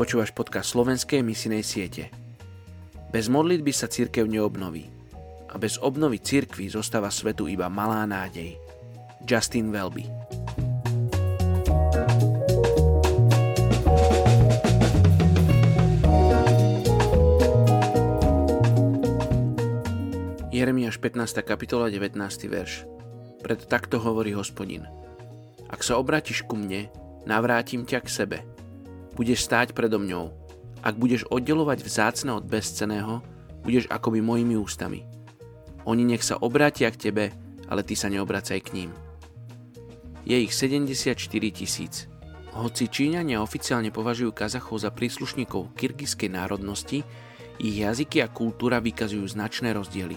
Počúvaš podcast slovenskej misinej siete. Bez modlitby sa církev neobnoví. A bez obnovy církvy zostáva svetu iba malá nádej. Justin Welby Jeremiáš 15. kapitola 19. verš. Preto takto hovorí hospodin. Ak sa obrátiš ku mne, navrátim ťa k sebe. Budeš stáť predo mňou. Ak budeš oddelovať vzácne od bezceného, budeš akoby mojimi ústami. Oni nech sa obrátia k tebe, ale ty sa neobracaj k ním. Je ich 74 tisíc. Hoci Číňania oficiálne považujú Kazachov za príslušníkov kyrgyzskej národnosti, ich jazyky a kultúra vykazujú značné rozdiely.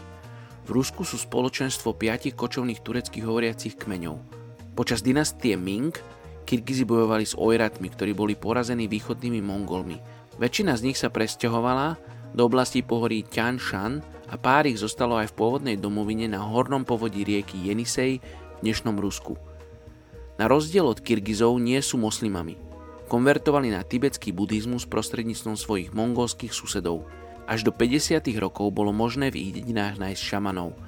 V Rusku sú spoločenstvo piatich kočovných tureckých hovoriacich kmeňov – Počas dynastie Ming Kirgizi bojovali s Ojratmi, ktorí boli porazení východnými Mongolmi. Väčšina z nich sa presťahovala do oblasti pohorí Tian a pár ich zostalo aj v pôvodnej domovine na hornom povodí rieky Jenisej v dnešnom Rusku. Na rozdiel od Kirgizov nie sú moslimami. Konvertovali na tibetský buddhizmus prostredníctvom svojich mongolských susedov. Až do 50. rokov bolo možné v ich dedinách nájsť šamanov –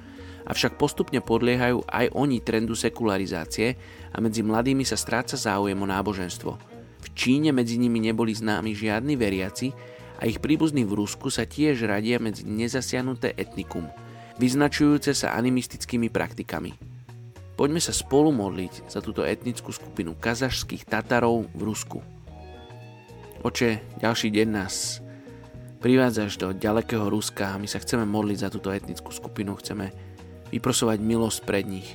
avšak postupne podliehajú aj oni trendu sekularizácie a medzi mladými sa stráca záujem o náboženstvo. V Číne medzi nimi neboli známi žiadni veriaci a ich príbuzní v Rusku sa tiež radia medzi nezasiahnuté etnikum, vyznačujúce sa animistickými praktikami. Poďme sa spolu modliť za túto etnickú skupinu kazašských Tatarov v Rusku. Oče, ďalší deň nás privádzaš do ďalekého Ruska a my sa chceme modliť za túto etnickú skupinu, chceme vyprosovať milosť pred nich.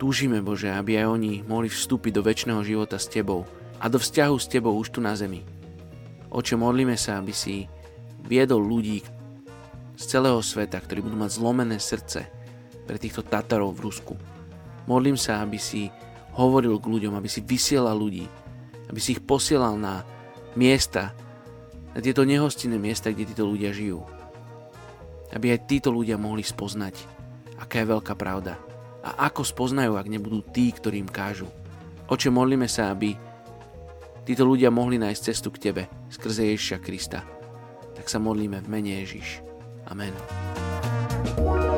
Túžime, Bože, aby aj oni mohli vstúpiť do väčšného života s Tebou a do vzťahu s Tebou už tu na zemi. Oče, modlíme sa, aby si viedol ľudí z celého sveta, ktorí budú mať zlomené srdce pre týchto Tatarov v Rusku. Modlím sa, aby si hovoril k ľuďom, aby si vysielal ľudí, aby si ich posielal na miesta, na tieto nehostinné miesta, kde títo ľudia žijú aby aj títo ľudia mohli spoznať, aká je veľká pravda. A ako spoznajú, ak nebudú tí, ktorým kážu. Oče, modlíme sa, aby títo ľudia mohli nájsť cestu k Tebe skrze Ježiša Krista. Tak sa modlíme v mene Ježiš. Amen. thank you